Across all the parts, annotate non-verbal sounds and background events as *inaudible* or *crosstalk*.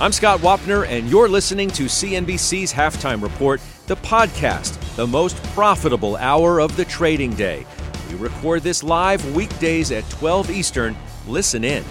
I'm Scott Wapner, and you're listening to CNBC's Halftime Report, the podcast, the most profitable hour of the trading day. We record this live weekdays at 12 Eastern. Listen in.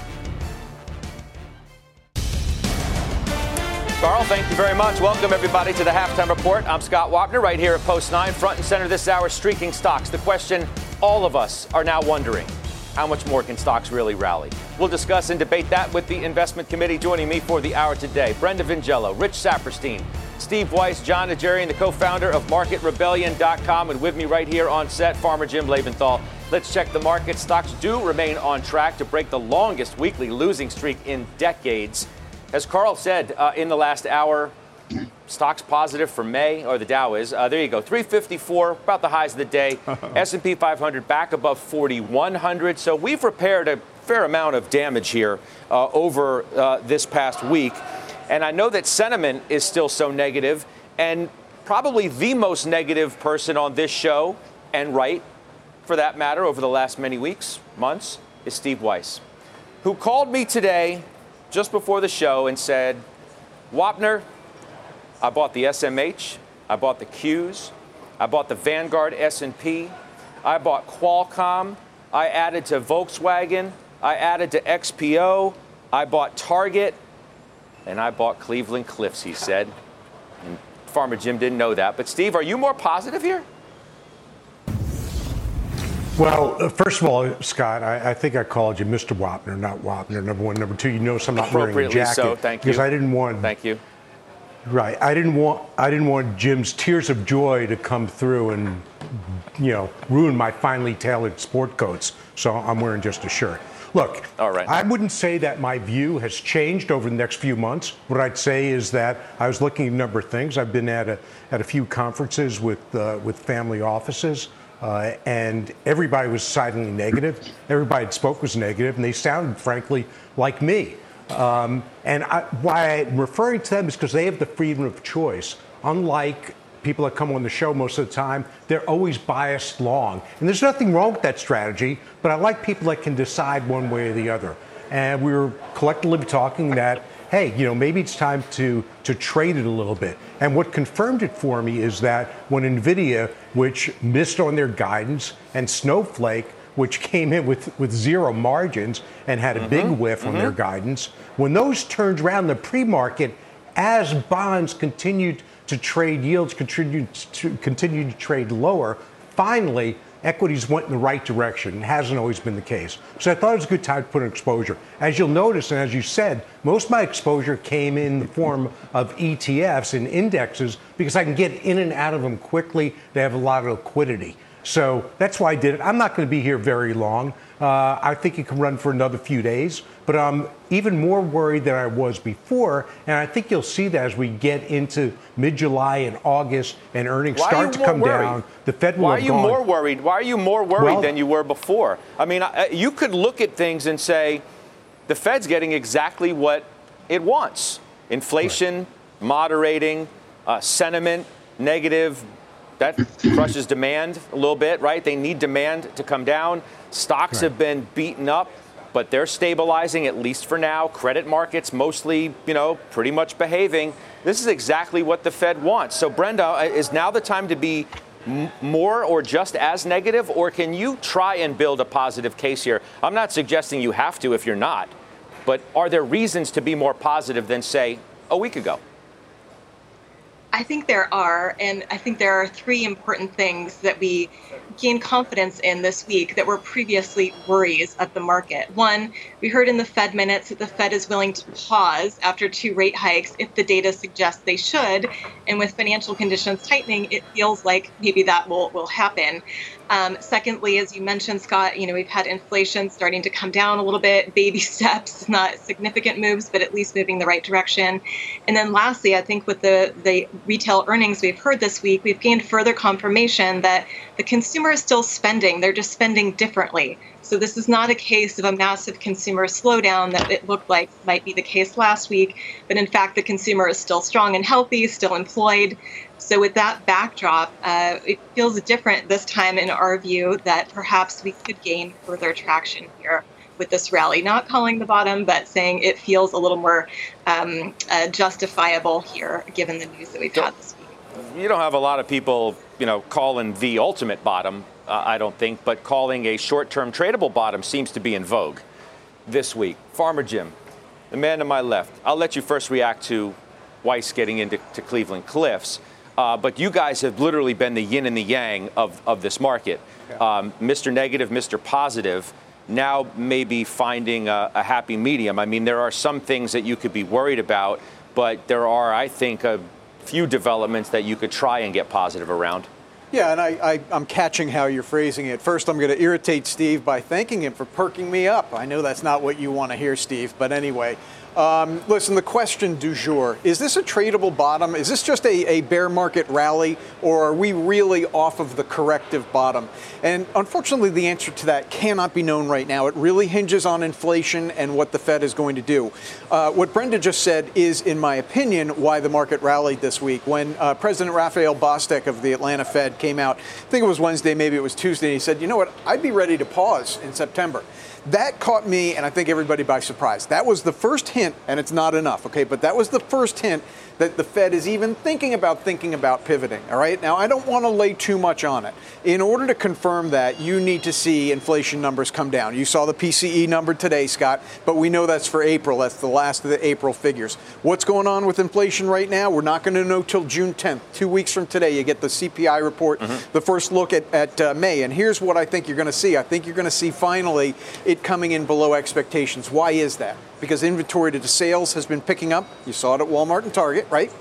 Carl, thank you very much. Welcome, everybody, to the Halftime Report. I'm Scott Wapner, right here at Post 9, front and center this hour, streaking stocks. The question all of us are now wondering how much more can stocks really rally? We'll discuss and debate that with the investment committee joining me for the hour today. Brenda Vingiello, Rich Saperstein, Steve Weiss, Jon Najarian, the co-founder of MarketRebellion.com, and with me right here on set, Farmer Jim Lebenthal. Let's check the market. Stocks do remain on track to break the longest weekly losing streak in decades. As Carl said uh, in the last hour, Stocks positive for May, or the Dow is. Uh, there you go, 354, about the highs of the day. *laughs* S&P 500 back above 4,100. So we've repaired a fair amount of damage here uh, over uh, this past week. And I know that sentiment is still so negative, and probably the most negative person on this show, and right, for that matter, over the last many weeks, months, is Steve Weiss, who called me today just before the show and said, Wapner, I bought the SMH, I bought the Qs, I bought the Vanguard S&P, I bought Qualcomm, I added to Volkswagen, I added to XPO, I bought Target, and I bought Cleveland Cliffs, he said. And Farmer Jim didn't know that. But Steve, are you more positive here? Well, uh, first of all, Scott, I, I, think I called you Mr. Wapner, not Wapner. Number one, number two, you notice I'm not wearing a jacket so, thank you. because I didn't want. Thank you. Right. I didn't want I didn't want Jim's tears of joy to come through and you know ruin my finely tailored sport coats. So I'm wearing just a shirt. Look, All right. I wouldn't say that my view has changed over the next few months. What I'd say is that I was looking at a number of things. I've been at a at a few conferences with uh, with family offices. Uh, and everybody was silently negative. Everybody that spoke was negative, and they sounded, frankly, like me. Um, and I, why I'm referring to them is because they have the freedom of choice. Unlike people that come on the show most of the time, they're always biased long. And there's nothing wrong with that strategy, but I like people that can decide one way or the other. And we were collectively talking that, hey, you know, maybe it's time to, to trade it a little bit. And what confirmed it for me is that when NVIDIA, which missed on their guidance, and Snowflake, which came in with, with zero margins and had a mm-hmm. big whiff mm-hmm. on their mm-hmm. guidance, when those turned around the pre market, as bonds continued to trade yields, continued to, continued to trade lower, finally, equities went in the right direction. It hasn't always been the case. So I thought it was a good time to put an exposure. As you'll notice, and as you said, most of my exposure came in the form of ETFs and indexes because I can get in and out of them quickly. They have a lot of liquidity. So that's why I did it. I'm not going to be here very long. Uh, I think it can run for another few days, but I'm even more worried than I was before. And I think you'll see that as we get into mid July and August and earnings why start to come worried? down. The Fed will Why are you gone. more worried? Why are you more worried well, than you were before? I mean, you could look at things and say the Fed's getting exactly what it wants inflation, right. moderating, uh, sentiment, negative, that crushes demand a little bit, right? They need demand to come down. Stocks right. have been beaten up, but they're stabilizing at least for now. Credit markets mostly, you know, pretty much behaving. This is exactly what the Fed wants. So, Brenda, uh, is now the time to be m- more or just as negative, or can you try and build a positive case here? I'm not suggesting you have to if you're not, but are there reasons to be more positive than, say, a week ago? I think there are, and I think there are three important things that we gain confidence in this week that were previously worries of the market. One, we heard in the Fed minutes that the Fed is willing to pause after two rate hikes if the data suggests they should. And with financial conditions tightening, it feels like maybe that will, will happen. Um, secondly, as you mentioned, Scott, you know we've had inflation starting to come down a little bit, *laughs* baby steps, not significant moves, but at least moving the right direction. And then lastly, I think with the the retail earnings we've heard this week, we've gained further confirmation that the consumer is still spending. They're just spending differently. So this is not a case of a massive consumer slowdown that it looked like might be the case last week, but in fact the consumer is still strong and healthy, still employed. So with that backdrop, uh, it feels different this time in our view that perhaps we could gain further traction here with this rally. Not calling the bottom, but saying it feels a little more um, uh, justifiable here given the news that we've had this week. You don't have a lot of people, you know, calling the ultimate bottom uh, I don't think, but calling a short term tradable bottom seems to be in vogue this week. Farmer Jim, the man to my left, I'll let you first react to Weiss getting into Cleveland Cliffs. Uh, but you guys have literally been the yin and the yang of, of this market. Um, Mr. Negative, Mr. Positive, now maybe finding a, a happy medium. I mean, there are some things that you could be worried about, but there are, I think, a few developments that you could try and get positive around. Yeah, and I, am catching how you're phrasing it. First, I'm going to irritate Steve by thanking him for perking me up. I know that's not what you want to hear, Steve, but anyway. Um, listen, the question du jour is this a tradable bottom? Is this just a, a, bear market rally, or are we really off of the corrective bottom? And unfortunately, the answer to that cannot be known right now. It really hinges on inflation and what the Fed is going to do. Uh, what Brenda just said is, in my opinion, why the market rallied this week. When uh, President Raphael Bostic of the Atlanta Fed came out, I think it was Wednesday, maybe it was Tuesday, and he said, you know what, I'd be ready to pause in September. That caught me and I think everybody by surprise. That was the first hint, and it's not enough, okay? But that was the first hint that the Fed is even thinking about thinking about pivoting. All right. Now, I don't want to lay too much on it. In order to confirm that, you need to see inflation numbers come down. You saw the PCE number today, Scott, but we know that's for April. That's the last of the April figures. What's going on with inflation right now? We're not going to know till June 10th. Two weeks from today, you get the CPI report, mm-hmm. the first look at, at uh, May. And here's what I think you're going to see. I think you're going to see finally it coming in below expectations. Why is that? Because inventory to sales has been picking up. You saw it at Walmart and Target, right?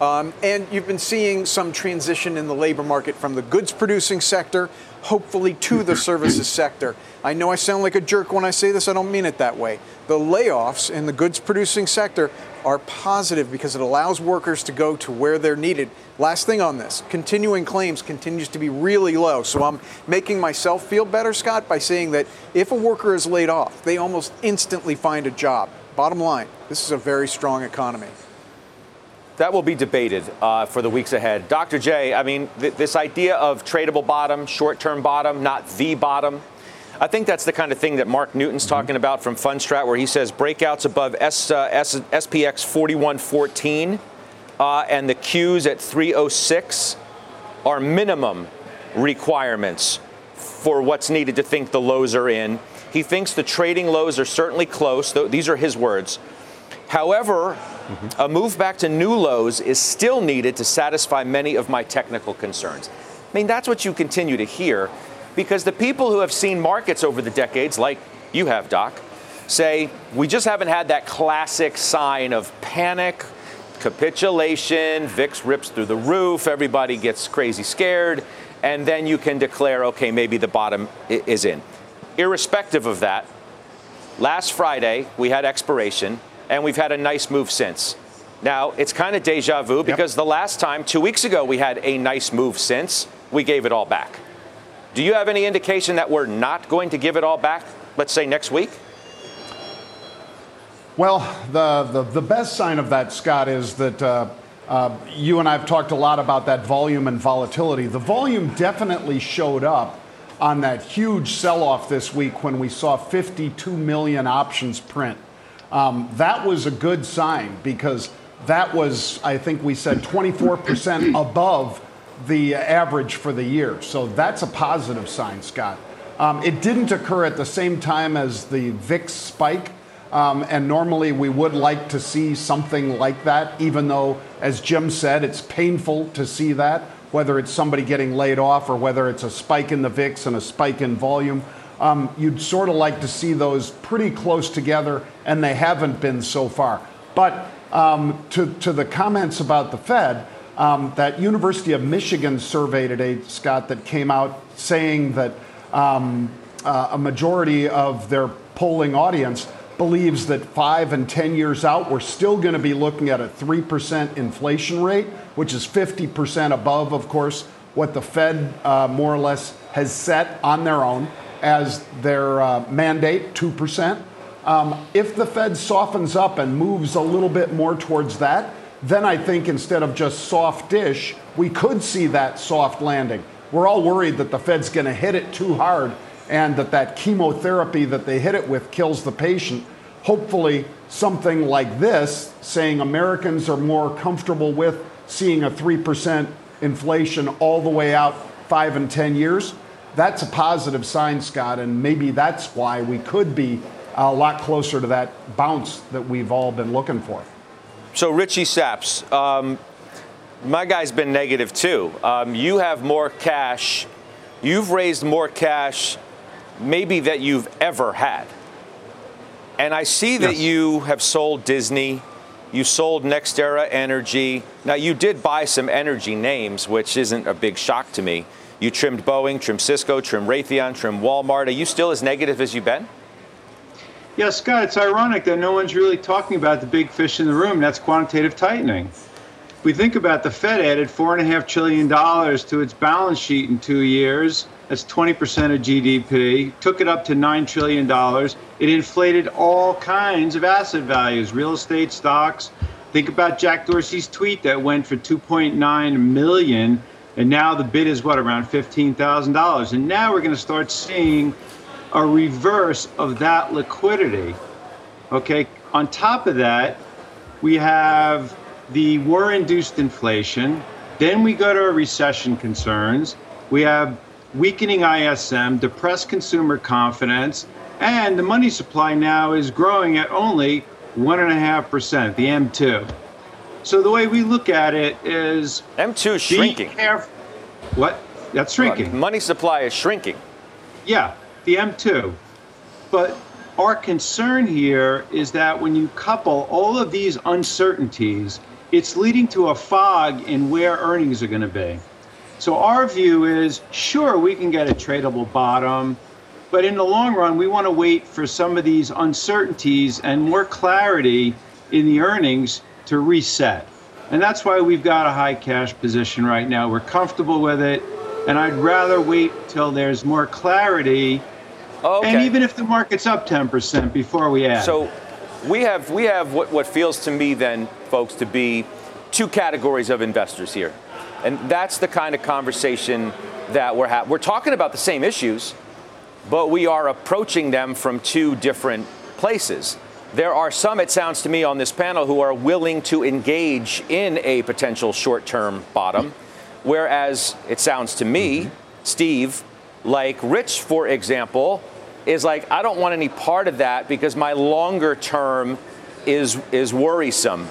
Um, and you've been seeing some transition in the labor market from the goods producing sector, hopefully, to the *clears throat* services sector. I know I sound like a jerk when I say this, I don't mean it that way. The layoffs in the goods producing sector are positive because it allows workers to go to where they're needed. Last thing on this continuing claims continues to be really low. So I'm making myself feel better, Scott, by saying that if a worker is laid off, they almost instantly find a job. Bottom line, this is a very strong economy. That will be debated uh, for the weeks ahead. Dr. J, I mean, th- this idea of tradable bottom, short term bottom, not the bottom, I think that's the kind of thing that Mark Newton's mm-hmm. talking about from Fundstrat, where he says breakouts above S, uh, S, SPX 4114 uh, and the Qs at 306 are minimum requirements for what's needed to think the lows are in. He thinks the trading lows are certainly close. These are his words. However, mm-hmm. a move back to new lows is still needed to satisfy many of my technical concerns. I mean, that's what you continue to hear because the people who have seen markets over the decades, like you have, Doc, say we just haven't had that classic sign of panic, capitulation, VIX rips through the roof, everybody gets crazy scared, and then you can declare, okay, maybe the bottom is in. Irrespective of that, last Friday we had expiration, and we've had a nice move since. Now, it's kind of deja vu because yep. the last time, two weeks ago, we had a nice move since, we gave it all back. Do you have any indication that we're not going to give it all back, let's say next week? Well, the, the, the best sign of that, Scott, is that uh, uh, you and I have talked a lot about that volume and volatility. The volume definitely showed up on that huge sell off this week when we saw 52 million options print. Um, that was a good sign because that was, I think we said, 24% *clears throat* above the average for the year. So that's a positive sign, Scott. Um, it didn't occur at the same time as the VIX spike. Um, and normally we would like to see something like that, even though, as Jim said, it's painful to see that, whether it's somebody getting laid off or whether it's a spike in the VIX and a spike in volume. Um, you'd sort of like to see those pretty close together, and they haven't been so far. But um, to, to the comments about the Fed, Um, that University of Michigan survey today, Scott, that came out saying that um, uh, a majority of their polling audience believes that five and 10 years out, we're still going to be looking at a 3% inflation rate, which is 50% above, of course, what the Fed uh, more or less has set on their own as their uh, mandate, 2%. Um, if the Fed softens up and moves a little bit more towards that, then I think instead of just soft dish, we could see that soft landing. We're all worried that the Fed's going to hit it too hard and that that chemotherapy that they hit it with kills the patient. Hopefully, something like this, saying Americans are more comfortable with seeing a 3% inflation all the way out five and 10 years, that's a positive sign, Scott, and maybe that's why we could be a lot closer to that bounce that we've all been looking for. So, Richie Saps, um, my guy's been negative too. Um, you have more cash. You've raised more cash, maybe that you've ever had. And I see that yes. you have sold Disney. You sold NextEra Energy. Now, you did buy some energy names, which isn't a big shock to me. You trimmed Boeing, trimmed Cisco, trimmed Raytheon, trimmed Walmart. Are you still as negative as you've been? Yeah, Scott, it's ironic that no one's really talking about the big fish in the room. That's quantitative tightening. We think about the Fed added $4.5 trillion to its balance sheet in two years. That's 20% of GDP. Took it up to $9 trillion. It inflated all kinds of asset values, real estate stocks. Think about Jack Dorsey's tweet that went for 2.9 million, and now the bid is what around $15,000. And now we're going to start seeing a reverse of that liquidity. Okay, on top of that, we have the war induced inflation. Then we go to our recession concerns. We have weakening ISM, depressed consumer confidence, and the money supply now is growing at only 1.5%, the M2. So the way we look at it is M2 is shrinking. What? That's shrinking. Money supply is shrinking. Yeah the M2. But our concern here is that when you couple all of these uncertainties, it's leading to a fog in where earnings are going to be. So our view is sure, we can get a tradable bottom, but in the long run, we want to wait for some of these uncertainties and more clarity in the earnings to reset. And that's why we've got a high cash position right now. We're comfortable with it. And I'd rather wait till there's more clarity Okay. And even if the market's up 10% before we add. So we have we have what, what feels to me then, folks, to be two categories of investors here. And that's the kind of conversation that we're having. We're talking about the same issues, but we are approaching them from two different places. There are some, it sounds to me, on this panel who are willing to engage in a potential short term bottom, whereas it sounds to me, mm-hmm. Steve, like Rich, for example, is like, I don't want any part of that because my longer term is, is worrisome.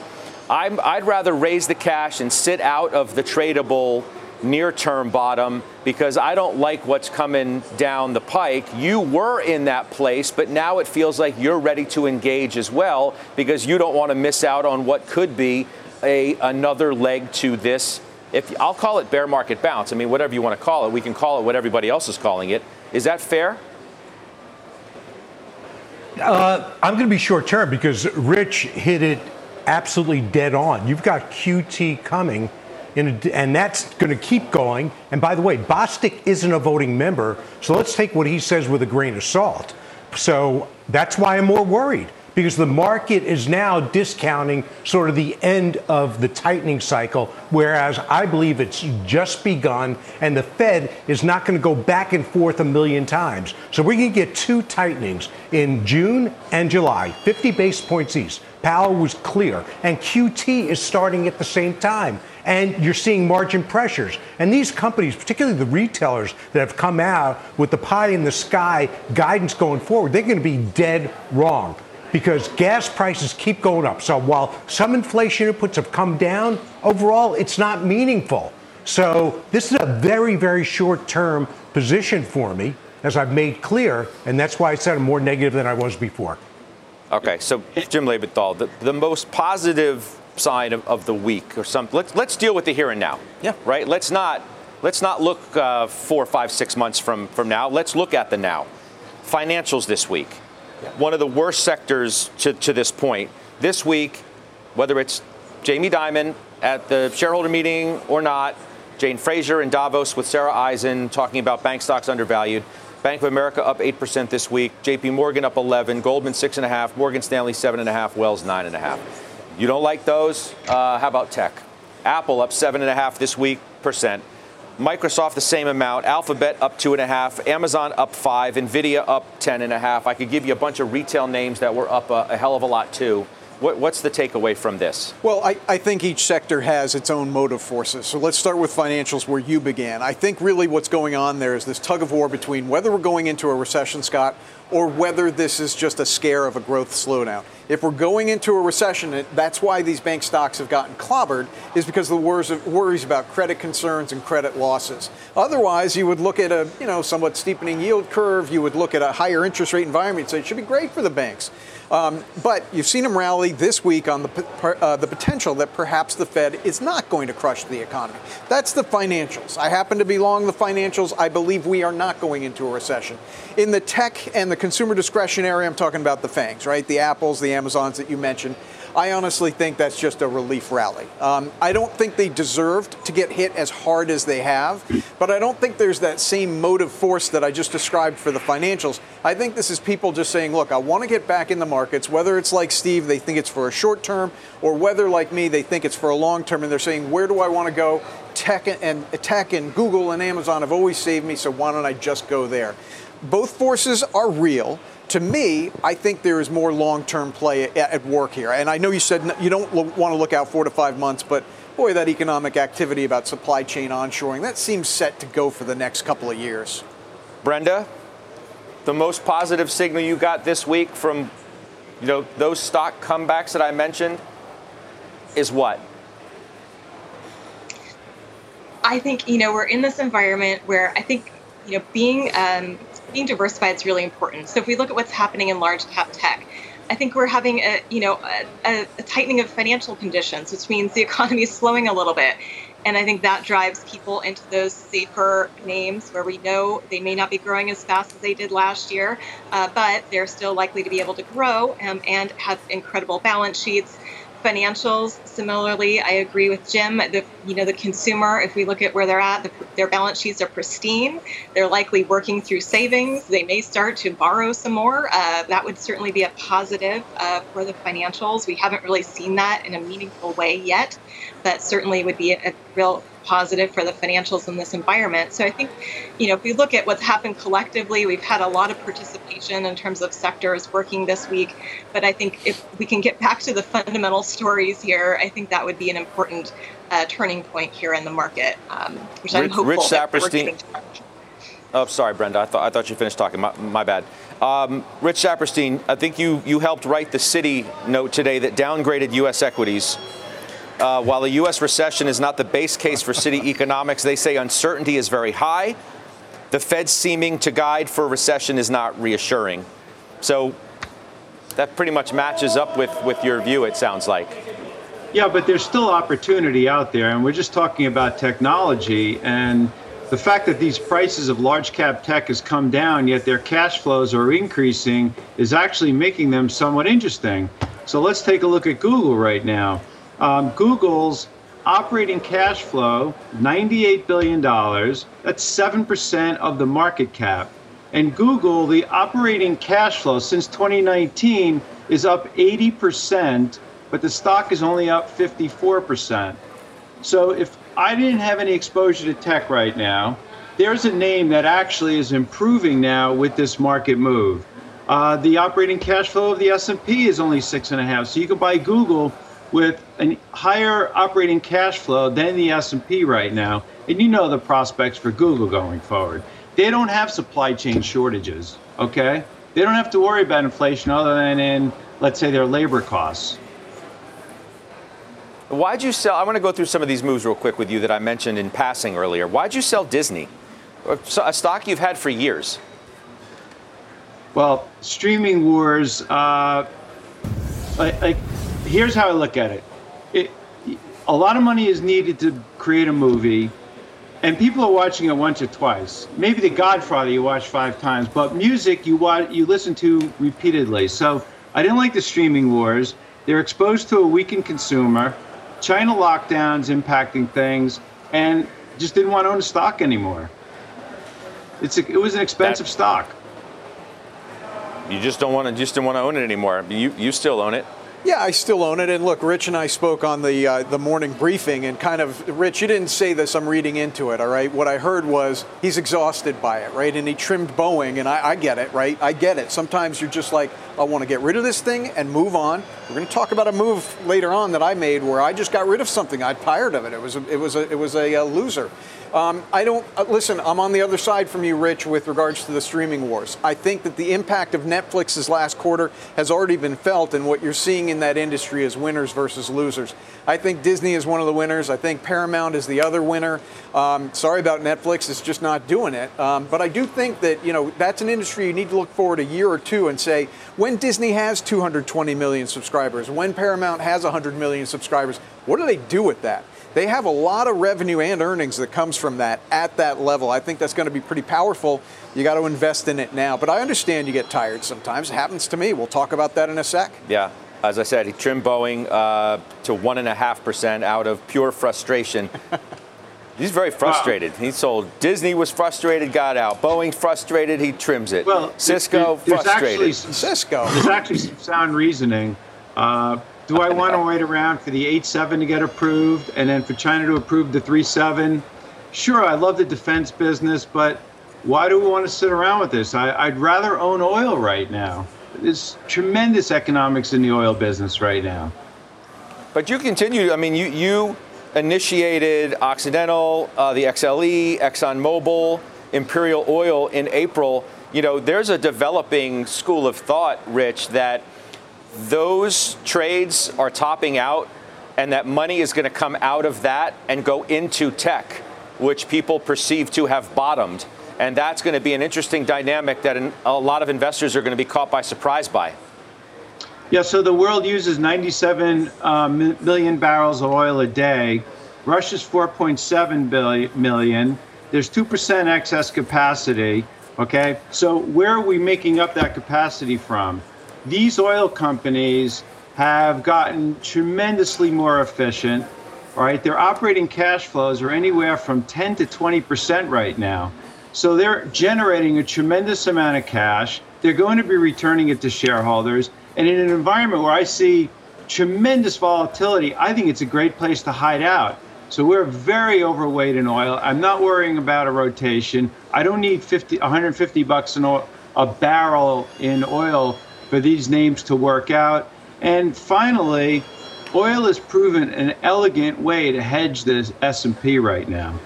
i would rather raise the cash and sit out of the tradable near term bottom because I don't like what's coming down the pike. You were in that place, but now it feels like you're ready to engage as well because you don't want to miss out on what could be a, another leg to this. If I'll call it bear market bounce. I mean, whatever you want to call it, we can call it what everybody else is calling it. Is that fair? Uh, I'm going to be short term because Rich hit it absolutely dead on. You've got QT coming, a, and that's going to keep going. And by the way, Bostic isn't a voting member, so let's take what he says with a grain of salt. So that's why I'm more worried because the market is now discounting sort of the end of the tightening cycle, whereas I believe it's just begun and the Fed is not going to go back and forth a million times. So we're going to get two tightenings in June and July, 50 basis points each. Powell was clear, and QT is starting at the same time. And you're seeing margin pressures. And these companies, particularly the retailers that have come out with the pie in the sky guidance going forward, they're going to be dead wrong because gas prices keep going up. So while some inflation inputs have come down, overall it's not meaningful. So this is a very, very short term position for me, as I've made clear, and that's why I said I'm more negative than I was before. Okay, so Jim Lebenthal, the, the most positive sign of, of the week or something. Let's let's deal with the here and now. Yeah. Right. Let's not let's not look uh, four, five, six months from from now. Let's look at the now. Financials this week. One of the worst sectors to, to this point. This week, whether it's Jamie Dimon at the shareholder meeting or not, Jane Fraser in Davos with Sarah Eisen talking about bank stocks undervalued. Bank of America up 8% this week. JP Morgan up 11, Goldman 6.5, Morgan Stanley 7.5, Wells 9.5. You don't like those? Uh, how about tech? Apple up 7.5 this week percent. Microsoft the same amount. Alphabet up 2.5. Amazon up 5. Nvidia up 10.5. I could give you a bunch of retail names that were up a, a hell of a lot too. What, what's the takeaway from this? Well, I, I, think each sector has its own motive forces. So let's start with financials where you began. I think really what's going on there is this tug of war between whether we're going into a recession, Scott, or whether this is just a scare of a growth slowdown. If we're going into a recession, that's why these bank stocks have gotten clobbered, is because of the worries about credit concerns and credit losses. Otherwise, you would look at a you know somewhat steepening yield curve. You would look at a higher interest rate environment so it should be great for the banks. Um, but you've seen them rally this week on the, uh, the potential that perhaps the Fed is not going to crush the economy. That's the financials. I happen to be long the financials. I believe we are not going into a recession. In the tech and the consumer discretionary, I'm talking about the FANGs, right? The Apples, the Amazons that you mentioned. I honestly think that's just a relief rally. Um, I don't think they deserved to get hit as hard as they have, but I don't think there's that same motive force that I just described for the financials. I think this is people just saying, look, I want to get back in the markets, whether it's like Steve, they think it's for a short term, or whether like me, they think it's for a long term, and they're saying, where do I want to go? Tech and tech and Google and Amazon have always saved me, so why don't I just go there? Both forces are real to me, I think there is more long-term play at, work here. And I know you said you don't want to look out four to five months, but boy, that economic activity about supply chain onshoring, that seems set to go for the next couple of years. Brenda, the most positive signal you got this week from you know those stock comebacks that I mentioned is what? I think you know we're in this environment where I think you know being um, being diversified is really important. So if we look at what's happening in large cap tech, I think we're having a you know a, a tightening of financial conditions, which means the *laughs* economy is slowing a little bit. And I think that drives people into those safer names where we know they may not be growing as fast as they did last year, uh, but they're still likely to be able to grow um, and have incredible balance sheets financials. Similarly i agree with jim. The you know the consumer if we look at where they're at the, their balance sheets are pristine. They're likely working through savings. They may start to borrow some more. Uh, that would certainly be a positive uh, for the financials. We haven't really seen that in a meaningful way yet but certainly would be a, a real positive for the financials in this environment. So I think, you know, if we look at what's happened collectively, we've had a lot of participation in terms of sectors working this week. But I think if we can get back to the fundamental stories here, I think that would be an important uh, turning point here in the market, um, which I'm hopeful Rich Saperstein. Oh, sorry, Brenda. I thought I thought you finished talking. My, my bad. Um, Rich Saperstein, I think you you helped write the Citi note today that downgraded U.S. equities uh, while the U.S. recession is not the base case for Citi economics, they say uncertainty is very high. The Fed seeming to guide for recession is not reassuring. So that pretty much matches up with, with your view, it sounds like. Yeah, but there's still opportunity out there, and we're just talking about technology. And the fact that these prices of large cap tech has come down, yet their cash flows are increasing, is actually making them somewhat interesting. So let's take a look at Google right now. Um, Google's operating cash flow, $98 billion. That's 7% of the market cap. And Google, the operating cash flow since 2019 is up 80%, but the stock is only up 54%. So if I didn't have any exposure to tech right now, there's a name that actually is improving now with this market move. Uh, the operating cash flow of the S&P is only six and a half. So you can buy Google with a higher operating cash flow than the S&P right now, and you know the prospects for Google going forward. They don't have supply chain shortages, okay? They don't have to worry about inflation other than in, let's say, their labor costs. Why'd you sell? I want to go through some of these moves real quick with you that I mentioned in passing earlier. Why'd you sell Disney? A stock you've had for years. Well, streaming wars, uh, like, like here's how I look at it. it, a lot of money is needed to create a movie, and people are watching it once or twice. Maybe The Godfather you watch five times, but music you watch you listen to repeatedly. So I didn't like the streaming wars. They're exposed to a weakened consumer, China lockdowns impacting things, and just didn't want to own a stock anymore. It's a, it was an expensive that, stock. You just don't want to just don't want to own it anymore. You you still own it. Yeah, I still own it. And look, Rich and I spoke on the uh, the morning briefing, and kind of, Rich, you didn't say this. I'm reading into it. All right. What I heard was he's exhausted by it, right? And he trimmed Boeing, and I, I get it, right? I get it. Sometimes you're just like, I want to get rid of this thing and move on. We're going to talk about a move later on that I made where I just got rid of something. I'm tired of it. It was a, it was a, it was a, a loser. Um, I don't uh, listen. I'm on the other side from you, Rich, with regards to the streaming wars. I think that the impact of Netflix's last quarter has already been felt, and what you're seeing in that industry is winners versus losers. I think Disney is one of the winners. I think Paramount is the other winner. Um, sorry about Netflix; it's just not doing it. Um, but I do think that you know that's an industry you need to look forward a year or two and say when Disney has 220 million subscribers, when Paramount has 100 million subscribers, what do they do with that? they have a lot of revenue and earnings that comes from that at that level. I think that's going to be pretty powerful. You got to invest in it now. But I understand you get tired sometimes. It happens to me. We'll talk about that in a sec. Yeah. As I said, he trimmed Boeing uh, to 1.5% out of pure frustration. He's very frustrated. Wow. He sold Disney was frustrated, got out. Boeing frustrated, he trims it. Well, Cisco there's frustrated. Some, Cisco. There's actually some sound reasoning. Uh, do I want to *laughs* wait around for the 8.7 to get approved and then for China to approve the 3.7? Sure, I love the defense business, but why do we want to sit around with this? I, would rather own oil right now. There's tremendous economics in the oil business right now. But you continue, I mean, you, you initiated Occidental, uh, the XLE, ExxonMobil, Imperial Oil in April. You know, there's a developing school of thought, Rich, that those trades are topping out and that money is going to come out of that and go into tech, which people perceive to have bottomed. And that's going to be an interesting dynamic that a lot of investors are going to be caught by surprise by. Yeah, so the world uses 97 uh, million barrels of oil a day. Russia's 4.7 billion, million. There's 2% excess capacity. Okay, so where are we making up that capacity from? these oil companies have gotten tremendously more efficient. Right, their operating cash flows are anywhere from 10 to 20 percent right now. So they're generating a tremendous amount of cash. They're going to be returning it to shareholders. And in an environment where I see tremendous volatility, I think it's a great place to hide out. So we're very overweight in oil. I'm not worrying about a rotation. I don't need 50, 150 bucks oil, a barrel in oil for these names to work out. And finally, oil has proven an elegant way to hedge the S&P right now.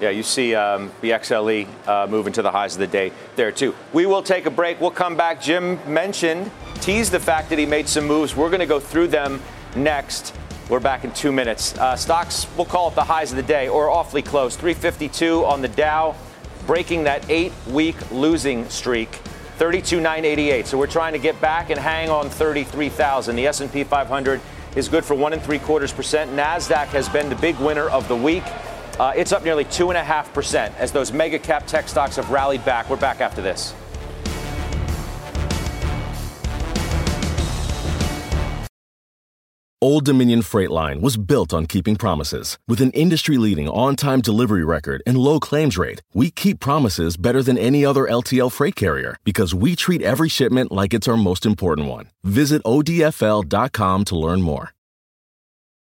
Yeah, you see um, the XLE uh, moving to the highs of the day there too. We will take a break. We'll come back. Jim mentioned, teased the fact that he made some moves. We're going to go through them next. We're back in two minutes. Uh, stocks, we'll call it the highs of the day or awfully close. 352 on the Dow, breaking that eight-week losing streak. 32,988. So we're trying to get back and hang on 33,000. The S&P 500 is good for one and three quarters percent. Nasdaq has been the big winner of the week. Uh, it's up nearly two and a half percent as those mega cap tech stocks have rallied back. We're back after this. Old Dominion Freight Line was built on keeping promises. With an industry leading on time delivery record and low claims rate, we keep promises better than any other LTL freight carrier because we treat every shipment like it's our most important one. Visit ODFL.com to learn more.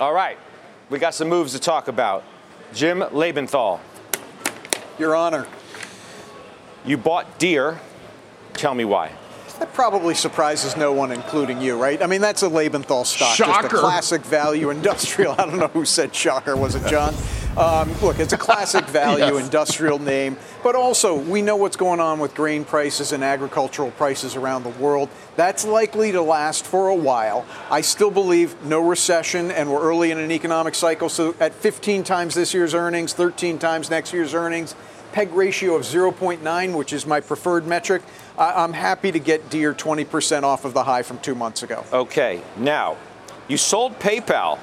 All right. We got some moves to talk about. Jim Lebenthal. Your Honor. You bought Deere. Tell me why. That probably surprises no one, including you, right? I mean, that's a Lebenthal stock. Shocker. Just a classic value industrial. *laughs* I don't know who said shocker. Was it John? Um, look, it's a classic *laughs* value Yes. industrial name, but also we know what's going on with grain prices and agricultural prices around the world. That's likely to last for a while. I still believe no recession, and we're early in an economic cycle. So at 15 times this year's earnings, 13 times next year's earnings, peg ratio of 0.9, which is my preferred metric. I- I'm happy to get Deere 20% off of the high from two months ago. Okay. Now, you sold PayPal.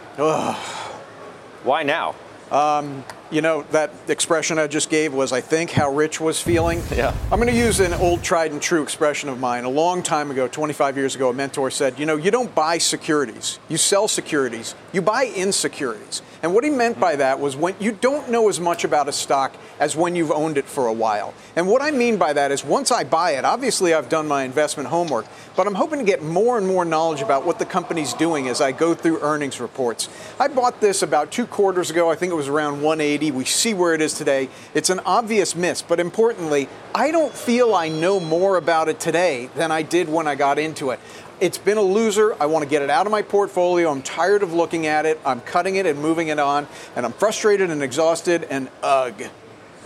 Why now? Um, You know, that expression I just gave was, I think, how Rich was feeling. Yeah. I'm going to use an old tried and true expression of mine. A long time ago, 25 years ago, a mentor said, You know, you don't buy securities, you sell securities, you buy insecurities. And what he meant by that was when you don't know as much about a stock as when you've owned it for a while. And what I mean by that is once I buy it, obviously I've done my investment homework, but I'm hoping to get more and more knowledge about what the company's doing as I go through earnings reports. I bought this about two quarters ago. I think it was around 180. We see where it is today. It's an obvious miss, but importantly, I don't feel I know more about it today than I did when I got into it. It's been a loser. I want to get it out of my portfolio. I'm tired of looking at it. I'm cutting it and moving it on, and I'm frustrated and exhausted and ugh.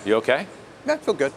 You okay? Yeah, I feel good.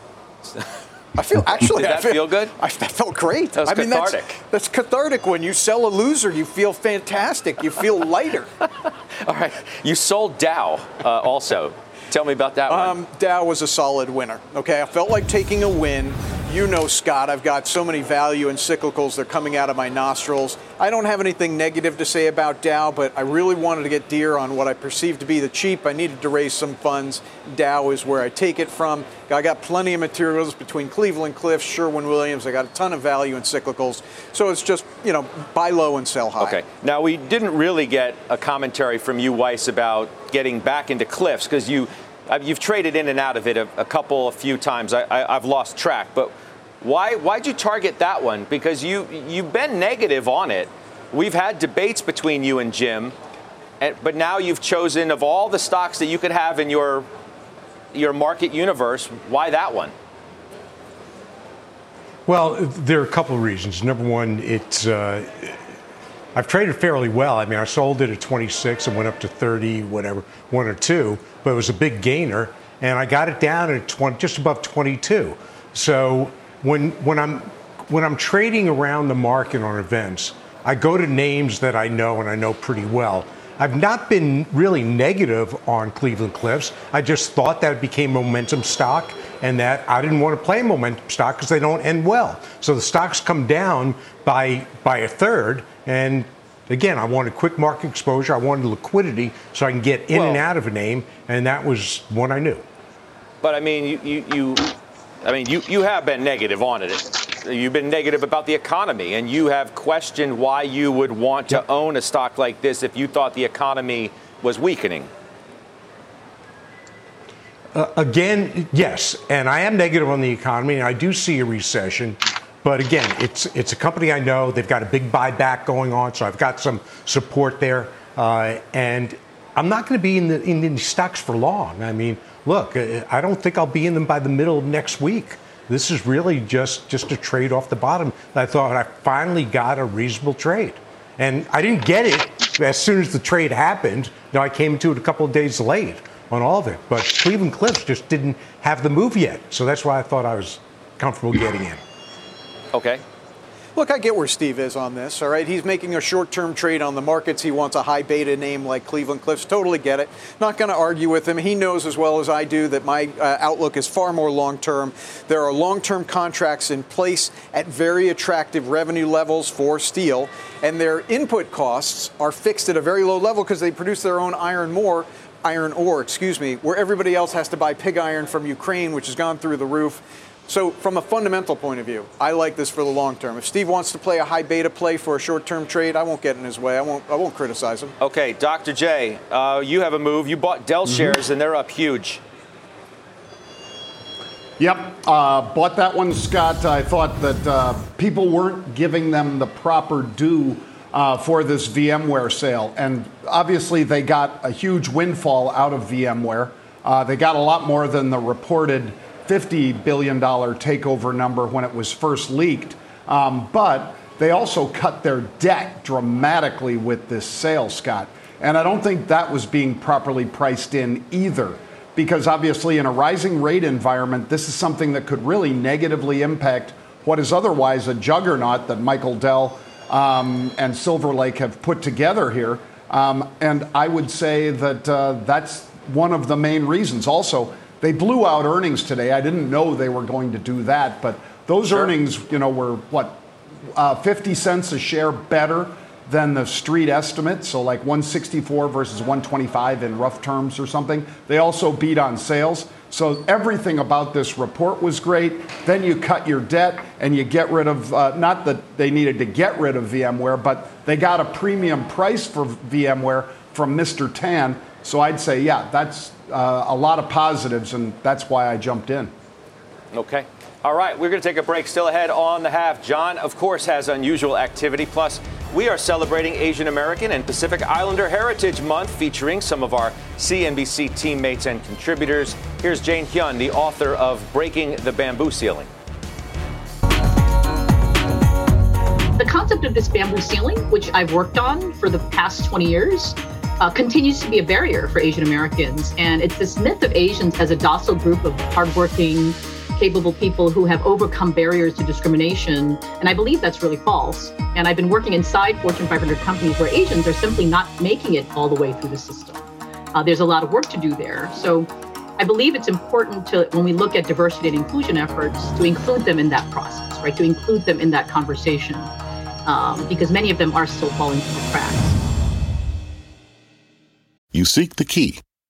I feel *laughs* actually. Did I that feel good? I, that felt great. That was I mean, cathartic. That's, that's cathartic. When you sell a loser, you feel fantastic. You feel lighter. *laughs* All right. You sold Dow uh, also. Tell me about that one. Um, Dow was a solid winner. Okay, I felt like taking a win. You know, Scott, I've got so many value and cyclicals. They're coming out of my nostrils. I don't have anything negative to say about Dow, but I really wanted to get Deere on what I perceived to be the cheap. I needed to raise some funds. Dow is where I take it from. I got plenty of materials between Cleveland Cliffs, Sherwin Williams. I got a ton of value in cyclicals. So it's just, you know, buy low and sell high. Okay. Now we didn't really get a commentary from you, Weiss, about getting back into Cliffs because you, you've traded in and out of it a, a couple, a few times. I, I've lost track, but why, why'd you target that one? Because you, you've been negative on it. We've had debates between you and Jim, and, but now you've chosen of all the stocks that you could have in your, your market universe, why that one? Well, there are a couple of reasons. Number one, it's uh, I've traded fairly well. I mean, I sold it at 26 and went up to 30, whatever, one or two, but it was a big gainer, and I got it down at 20, just above 22. So when when I'm when I'm trading around the market on events, I go to names that I know and I know pretty well. I've not been really negative on Cleveland Cliffs. I just thought that it became momentum stock and that I didn't want to play momentum stock because they don't end well. So the stocks come down by by a third and again, I wanted quick market exposure, I wanted liquidity so I can get in and out of a name and that was one I knew. But I mean, you, you, you I mean, you, you have been negative on it. You've been negative about the economy, and you have questioned why you would want to own a stock like this if you thought the economy was weakening. Uh, again, yes, and I am negative on the economy, and I do see a recession. But again, it's it's a company I know. They've got a big buyback going on, so I've got some support there. Uh, and I'm not going to be in the in these stocks for long. I mean, look, uh, I don't think I'll be in them by the middle of next week. This is really just just a trade off the bottom. I thought I finally got a reasonable trade, and I didn't get it as soon as the trade happened. You know, I came to it a couple of days late on all of it. But Cleveland Cliffs just didn't have the move yet, so that's why I thought I was comfortable getting in. Okay. Look, I get where Steve is on this, all right? He's making a short term trade on the markets. He wants a high beta name like Cleveland Cliffs. Totally get it. Not going to argue with him. He knows as well as I do that my uh, outlook is far more long term. There are long term contracts in place at very attractive revenue levels for steel, and their input costs are fixed at a very low level because they produce their own iron ore. Iron ore, excuse me, where everybody else has to buy pig iron from Ukraine, which has gone through the roof. So, from a fundamental point of view, I like this for the long term. If Steve wants to play a high beta play for a short term trade, I won't get in his way. I won't. I won't criticize him. Okay, Dr. J, uh, you have a move. You bought Dell mm-hmm. shares, and they're up huge. Yep, uh, bought that one, Scott. I thought that uh, people weren't giving them the proper due uh, for this VMware sale, and obviously they got a huge windfall out of VMware. Uh, they got a lot more than the reported $50 billion takeover number when it was first leaked, um, but they also cut their debt dramatically with this sale, Scott. And I don't think that was being properly priced in either because obviously in a rising rate environment, this is something that could really negatively impact what is otherwise a juggernaut that Michael Dell um, and Silver Lake have put together here. Um, and I would say that uh, that's one of the main reasons. Also, they blew out earnings today. I didn't know they were going to do that, but those sure. earnings, you know, were what, uh, 50 cents a share better than the street estimate, so like 164 versus 125 in rough terms or something. They also beat on sales. So everything about this report was great. Then you cut your debt and you get rid of, uh, not that they needed to get rid of VMware, but they got a premium price for VMware from Mr. Tan. So I'd say, yeah, that's uh, a lot of positives, and that's why I jumped in. Okay. All right, we're going to take a break. Still ahead on the half. John, of course, has unusual activity. Plus, we are celebrating Asian American and Pacific Islander Heritage Month, featuring some of our CNBC teammates and contributors. Here's Jane Hyun, the author of Breaking the Bamboo Ceiling. The concept of this bamboo ceiling, which I've worked on for the past 20 years, uh, continues to be a barrier for Asian Americans. And it's this myth of Asians as a docile group of hardworking, capable people who have overcome barriers to discrimination. And I believe that's really false. And I've been working inside Fortune 500 companies where Asians are simply not making it all the way through the system. Uh, there's a lot of work to do there. So I believe it's important to, when we look at diversity and inclusion efforts, to include them in that process, right? To include them in that conversation, um, because many of them are still falling through the cracks. You seek the key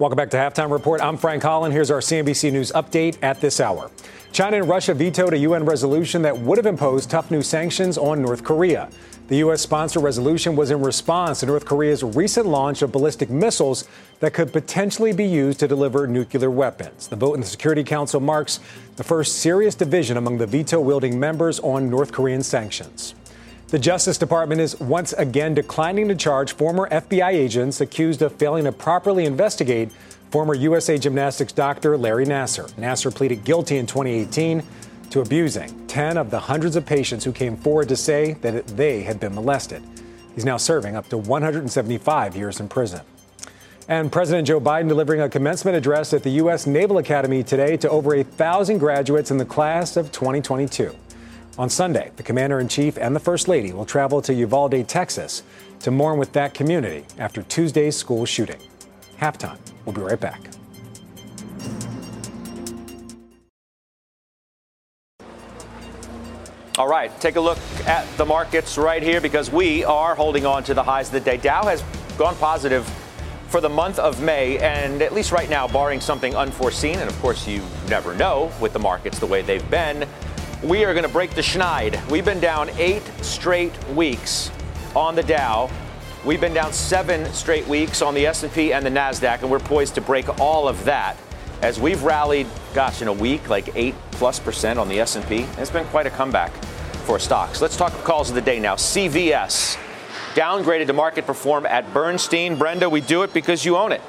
Welcome back to Halftime Report. I'm Frank Holland. Here's our CNBC News update at this hour. China and Russia vetoed a UN resolution that would have imposed tough new sanctions on North Korea. The U.S. sponsored resolution was in response to North Korea's recent launch of ballistic missiles that could potentially be used to deliver nuclear weapons. The vote in the Security Council marks the first serious division among the veto wielding members on North Korean sanctions. The Justice Department is once again declining to charge former FBI agents accused of failing to properly investigate former USA Gymnastics doctor Larry Nassar. Nassar pleaded guilty in 2018 to abusing 10 of the hundreds of patients who came forward to say that they had been molested. He's now serving up to 175 years in prison. And President Joe Biden delivering a commencement address at the U.S. Naval Academy today to over a thousand graduates in the class of 2022. On Sunday, the commander in chief and the first lady will travel to Uvalde, Texas to mourn with that community after Tuesday's school shooting. Halftime. We'll be right back. All right, take a look at the markets right here because we are holding on to the highs of the day. Dow has gone positive for the month of May, and at least right now, barring something unforeseen, and of course, you never know with the markets the way they've been, we are going to break the schneid. We've been down eight straight weeks on the Dow. We've been down seven straight weeks on the S&P and the Nasdaq, and we're poised to break all of that as we've rallied, gosh, in a week, like eight plus percent on the S&P. It's been quite a comeback for stocks. Let's talk calls of the day now. CVS downgraded to market perform at Bernstein. Brenda, we do it because you own it.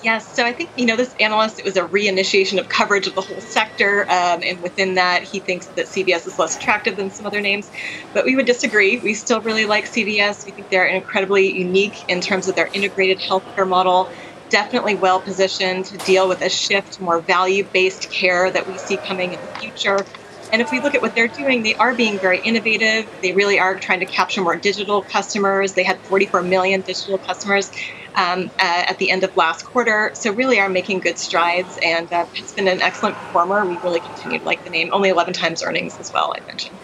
Yes, so I think, you know, this analyst, it was a reinitiation of coverage of the whole sector. Um, and within that, he thinks that CVS is less attractive than some other names. But we would disagree. We still really like CVS. We think they're incredibly unique in terms of their integrated healthcare model. Definitely well positioned to deal with a shift to more value based care that we see coming in the future. And if we look at what they're doing, they are being very innovative. They really are trying to capture more digital customers. They had 44 million digital customers um, uh, at the end of last quarter. So really are making good strides, and uh, it's been an excellent performer. We really continue to like the name. Only 11 times earnings as well. I mentioned.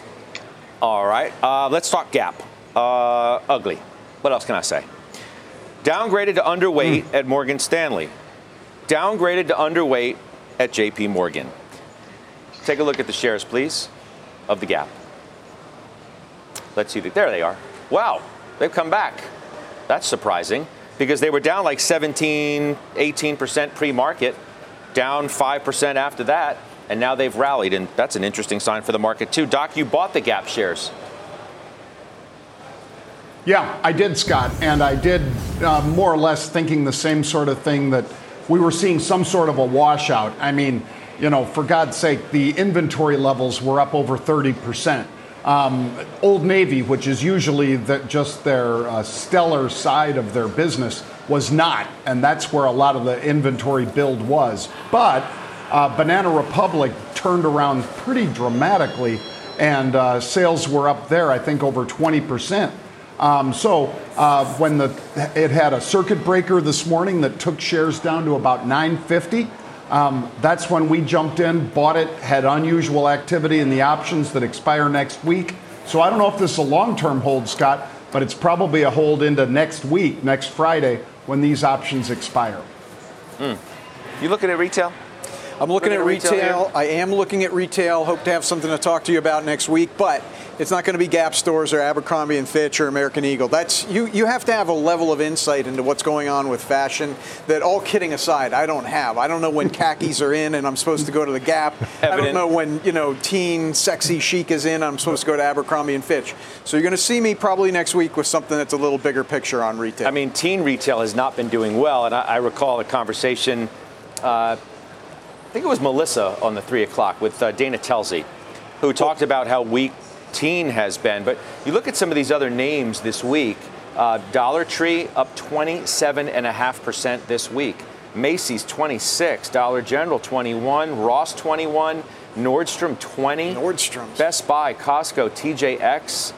All right, uh, let's talk Gap. Uh, ugly. What else can I say? Downgraded to underweight mm. at Morgan Stanley. Downgraded to underweight at J.P. Morgan. Take a look at the shares, please, of the Gap. Let's see. There they are. Wow, they've come back. That's surprising because they were down like 17, 18% pre market, down 5% after that, and now they've rallied. And that's an interesting sign for the market, too. Doc, you bought the Gap shares. Yeah, I did, Scott. And I did uh, more or less thinking the same sort of thing that we were seeing some sort of a washout. I mean, you know, for God's sake, the inventory levels were up over 30%. Um, Old Navy, which is usually the, just their uh, stellar side of their business, was not, and that's where a lot of the inventory build was. But uh, Banana Republic turned around pretty dramatically, and uh, sales were up there, I think, over 20%. Um, so uh, when the it had a circuit breaker this morning that took shares down to about 950. Um, that's when we jumped in, bought it, had unusual activity in the options that expire next week. So I don't know if this is a long term hold, Scott, but it's probably a hold into next week, next Friday, when these options expire. Mm. You looking at retail? I'm looking, at, retail. retail I am looking at retail. Hope to have something to talk to you about next week. But it's not going to be Gap stores or Abercrombie and Fitch or American Eagle. That's you. You have to have a level of insight into what's going on with fashion that, all kidding aside, I don't have. I don't know when khakis are in and I'm supposed to go to the Gap. Evident. I don't know when you know teen sexy chic is in. I'm supposed to go to Abercrombie and Fitch. So you're going to see me probably next week with something that's a little bigger picture on retail. I mean, teen retail has not been doing well, and I, I recall a conversation. Uh, think it was Melissa on the three o'clock with uh, Dana Telsey, who talked about how weak teen has been. But you look at some of these other names this week. Uh, Dollar Tree up 27.5% this week. Macy's 26, Dollar General 21, Ross 21, Nordstrom 20, Nordstrom, Best Buy, Costco, TJX,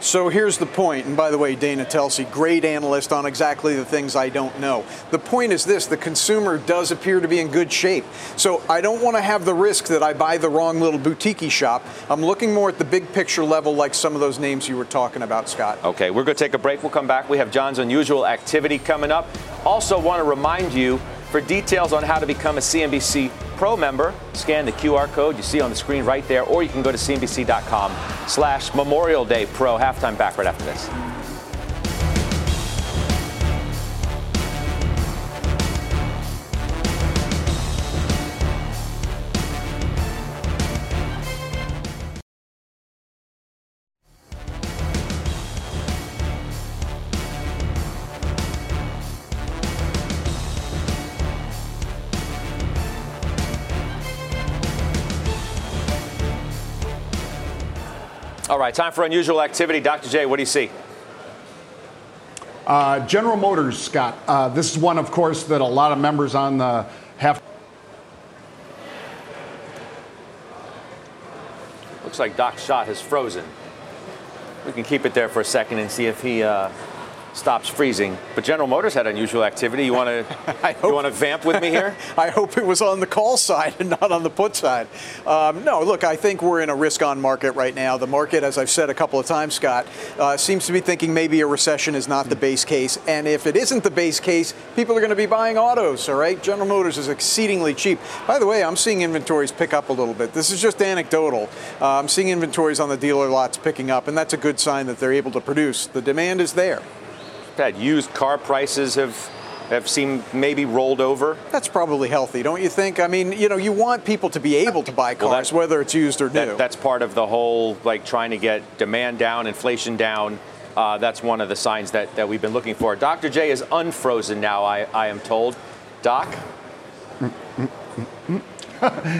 so here's the point, and by the way, Dana Telsey, great analyst on exactly the things I don't know. The point is this the consumer does appear to be in good shape. So I don't want to have the risk that I buy the wrong little boutique shop. I'm looking more at the big picture level, like some of those names you were talking about, Scott. Okay, we're going to take a break. We'll come back. We have John's unusual activity coming up. Also, want to remind you for details on how to become a CNBC Pro member, scan the QR code you see on the screen right there, or you can go to cnbc.com slash Memorial Day Pro. Halftime back right after this. Time for unusual activity. Dr. J, what do you see? Uh, General Motors, Scott. Uh, this is one, of course, that a lot of members on the have. Looks like Doc's shot has frozen. We can keep it there for a second and see if he uh, stops freezing. But General Motors had unusual activity. You want to *laughs* you want to vamp with me here? *laughs* I hope it was on the call side and not on the put side. Um, no, look, I think we're in a risk-on market right now. The market, as I've said a couple of times, Scott, uh, seems to be thinking maybe a recession is not the base case, and if it isn't the base case, people are going to be buying autos. All right, General Motors is exceedingly cheap. By the way, I'm seeing inventories pick up a little bit. This is just anecdotal. Uh, I'm seeing inventories on the dealer lots picking up, and that's a good sign that they're able to produce. The demand is there that used car prices have have seemed maybe rolled over. That's probably healthy, don't you think? I mean, you know, you want people to be able to buy cars, well, whether it's used or new. That, that's part of the whole, like trying to get demand down, inflation down. Uh, that's one of the signs that, that we've been looking for. Dr. J is unfrozen now, I, I am told. Doc? *laughs*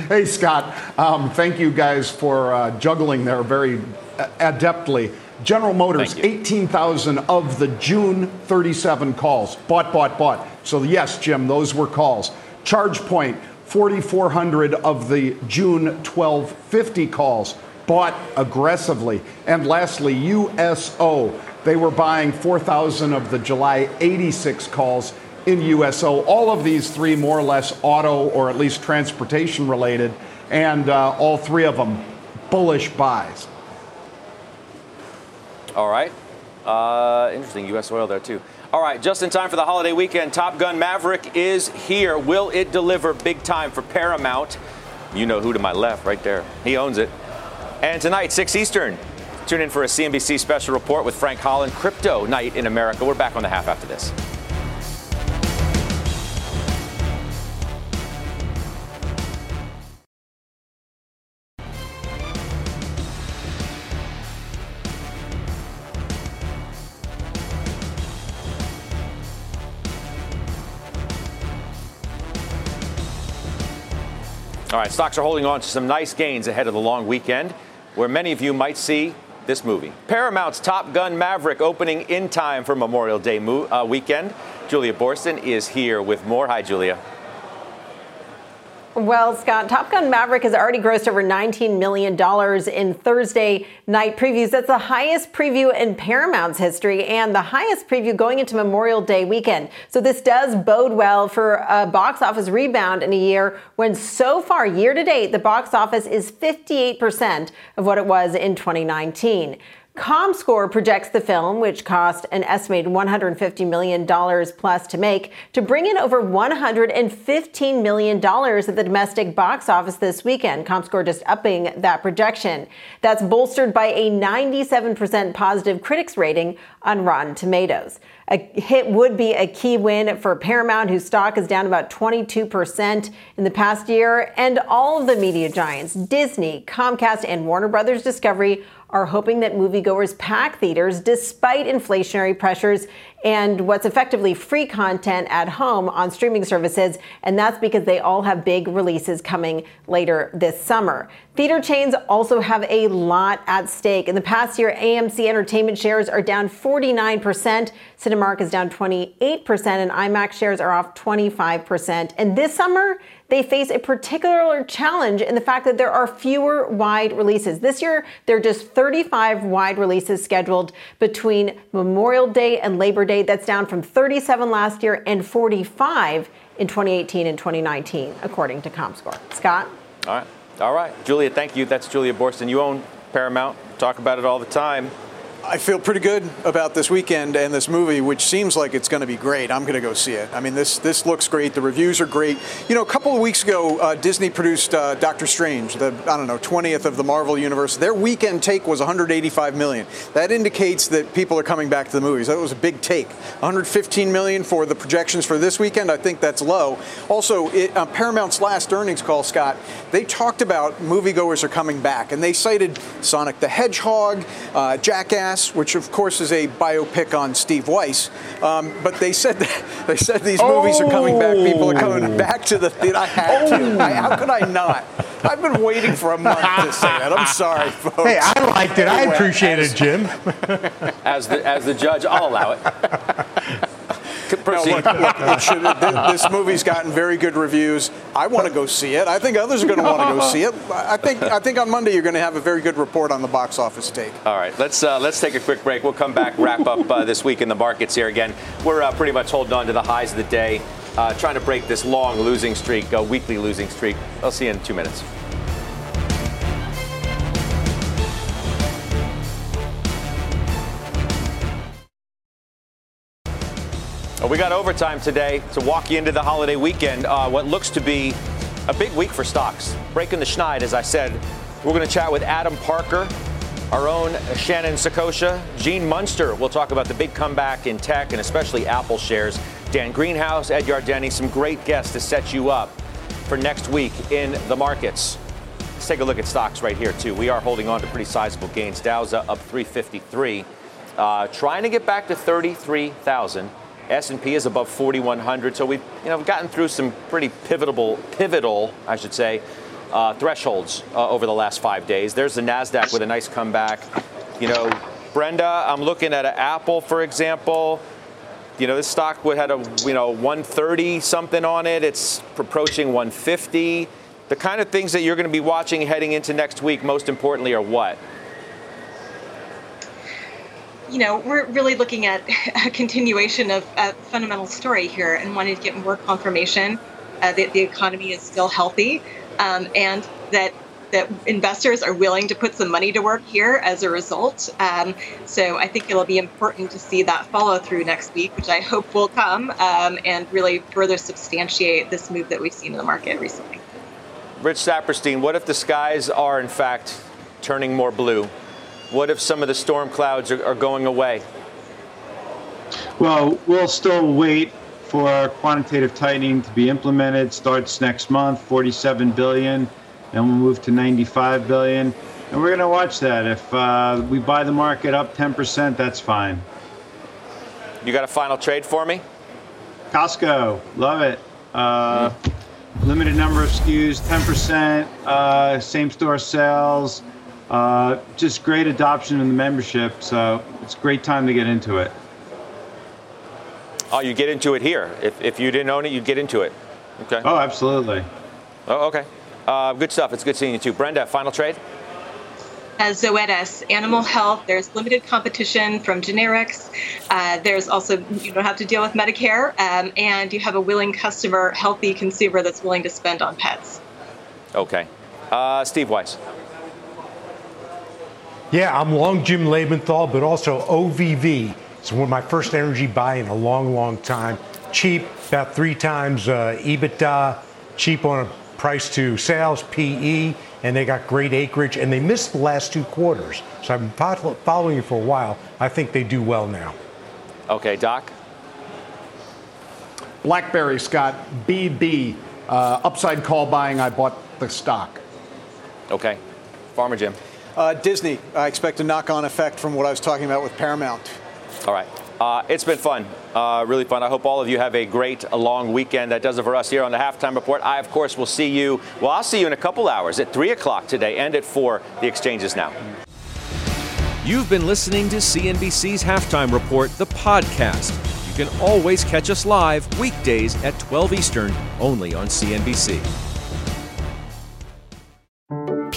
hey, Scott. Um, thank you guys for uh, juggling there very adeptly. General Motors, 18,000 of the June 37 calls. Bought, bought, bought. So, yes, Jim, those were calls. ChargePoint, 4,400 of the June 1250 calls. Bought aggressively. And lastly, USO, they were buying 4,000 of the July 86 calls in USO. All of these three, more or less auto or at least transportation related, and uh, all three of them bullish buys. All right. Uh, interesting. U.S. oil there, too. All right, just in time for the holiday weekend, Top Gun Maverick is here. Will it deliver big time for Paramount? You know who to my left, right there. He owns it. And tonight, 6 Eastern, tune in for a CNBC special report with Frank Holland, Crypto Night in America. We're back on the half after this. Right, stocks are holding on to some nice gains ahead of the long weekend, where many of you might see this movie. Paramount's Top Gun Maverick opening in time for Memorial Day mo- uh, weekend. Julia Boorstin is here with more. Hi, Julia. Well, Scott, Top Gun Maverick has already grossed over $19 million in Thursday night previews. That's the highest preview in Paramount's history and the highest preview going into Memorial Day weekend. So this does bode well for a box office rebound in a year when so far, year to date, the box office is 58% of what it was in 2019. ComScore projects the film, which cost an estimated $150 million plus to make, to bring in over $115 million at the domestic box office this weekend. ComScore just upping that projection. That's bolstered by a 97% positive critics rating on Rotten Tomatoes. A hit would be a key win for Paramount, whose stock is down about 22% in the past year, and all of the media giants, Disney, Comcast, and Warner Brothers Discovery, are hoping that moviegoers pack theaters despite inflationary pressures and what's effectively free content at home on streaming services. And that's because they all have big releases coming later this summer. Theater chains also have a lot at stake. In the past year, AMC Entertainment shares are down 49%, Cinemark is down 28%, and IMAX shares are off 25%. And this summer, they face a particular challenge in the fact that there are fewer wide releases. This year, there are just 35 wide releases scheduled between Memorial Day and Labor Day. That's down from 37 last year and 45 in 2018 and 2019, according to ComScore. Scott? All right. All right. Julia, thank you. That's Julia Boorstin. You own Paramount. Talk about it all the time. I feel pretty good about this weekend and this movie, which seems like it's going to be great. I'm going to go see it. I mean, this this looks great. The reviews are great. You know, a couple of weeks ago, uh, Disney produced uh, Doctor Strange, the I don't know 20th of the Marvel universe. Their weekend take was 185 million. That indicates that people are coming back to the movies. That was a big take. 115 million for the projections for this weekend. I think that's low. Also, it, uh, Paramount's last earnings call, Scott, they talked about moviegoers are coming back, and they cited Sonic the Hedgehog, uh, Jackass which of course is a biopic on Steve Weiss. Um, but they said that, *laughs* they said these movies are coming back. People are coming oh. back to the theater. I had to. I, how could I not? I've been waiting for a month to say that. I'm sorry, *laughs* folks. Hey, I liked it. Anyway, I appreciate it, Jim. As the as the judge, I'll allow it. *laughs* No, look, look, should, this movie's gotten very good reviews. I want to go see it. I think others are going to want to go see it. I think I think on Monday you're going to have a very good report on the box office take. All right, let's uh, let's take a quick break. We'll come back, wrap up uh, this week in the markets here again. We're uh, pretty much holding on to the highs of the day, uh, trying to break this long losing streak, uh, weekly losing streak. I'll see you in two minutes. We got overtime today to walk you into the holiday weekend. Uh, what looks to be a big week for stocks. Breaking the schneid, as I said. We're going to chat with Adam Parker, our own Shannon Saccocia, Gene Munster. We'll talk about the big comeback in tech and especially Apple shares. Dan Greenhouse, Ed Yardeni, some great guests to set you up for next week in the markets. Let's take a look at stocks right here, too. We are holding on to pretty sizable gains. Dow's up 353, uh, trying to get back to 33,000. S&P is above 4,100. So we've you know gotten through some pretty pivotal, pivotal, I should say, uh, thresholds uh, over the last five days. There's the Nasdaq with a nice comeback. You know, Brenda, I'm looking at Apple, for example. You know, this stock would had a you know 130 something on it. It's approaching 150. The kind of things that you're going to be watching heading into next week, most importantly, are what? You know, we're really looking at *laughs* a continuation of a fundamental story here and wanting to get more confirmation uh, that the economy is still healthy um, and that that investors are willing to put some money to work here as a result. Um, so I think it'll be important to see that follow through next week, which I hope will come um, and really further substantiate this move that we've seen in the market recently. Rich Saperstein, what if the skies are in fact turning more blue? What if some of the storm clouds are, are going away? Well, we'll still wait for quantitative tightening to be implemented. Starts next month, 47 billion. Then we'll move to 95 billion. And we're going to watch that. If uh, we buy the market up 10%, that's fine. You got a final trade for me? Costco, love it. Uh, limited number of SKUs, 10%, uh, same store sales. Uh, just great adoption in the membership, so it's a great time to get into it. Oh, you get into it here. If, if you didn't own it, you'd get into it. Okay. Oh, absolutely. Oh, okay. Uh, good stuff. It's good seeing you too. Brenda, final trade? As Zoetis, animal health, there's limited competition from generics. Uh, there's also, you don't have to deal with Medicare, um, and you have a willing customer, healthy consumer that's willing to spend on pets. Okay. Uh, Steve Weiss. Yeah, I'm long Jim Lebenthal, but also OVV. It's one of my first energy buy in a long, long time. Cheap, about three times uh, EBITDA, cheap on a price to sales, PE, and they got great acreage, and they missed the last two quarters. So I've been following you for a while. I think they do well now. Okay, Doc? Blackberry, Scott, BB, uh, upside call buying. I bought the stock. Okay. Farmer Jim. Uh, Disney, I expect a knock on effect from what I was talking about with Paramount. All right. Uh, it's been fun, uh, really fun. I hope all of you have a great a long weekend. That does it for us here on the halftime report. I, of course, will see you. Well, I'll see you in a couple hours at three o'clock today and at four. The exchanges now. You've been listening to CNBC's halftime report, the podcast. You can always catch us live weekdays at 12 Eastern, only on CNBC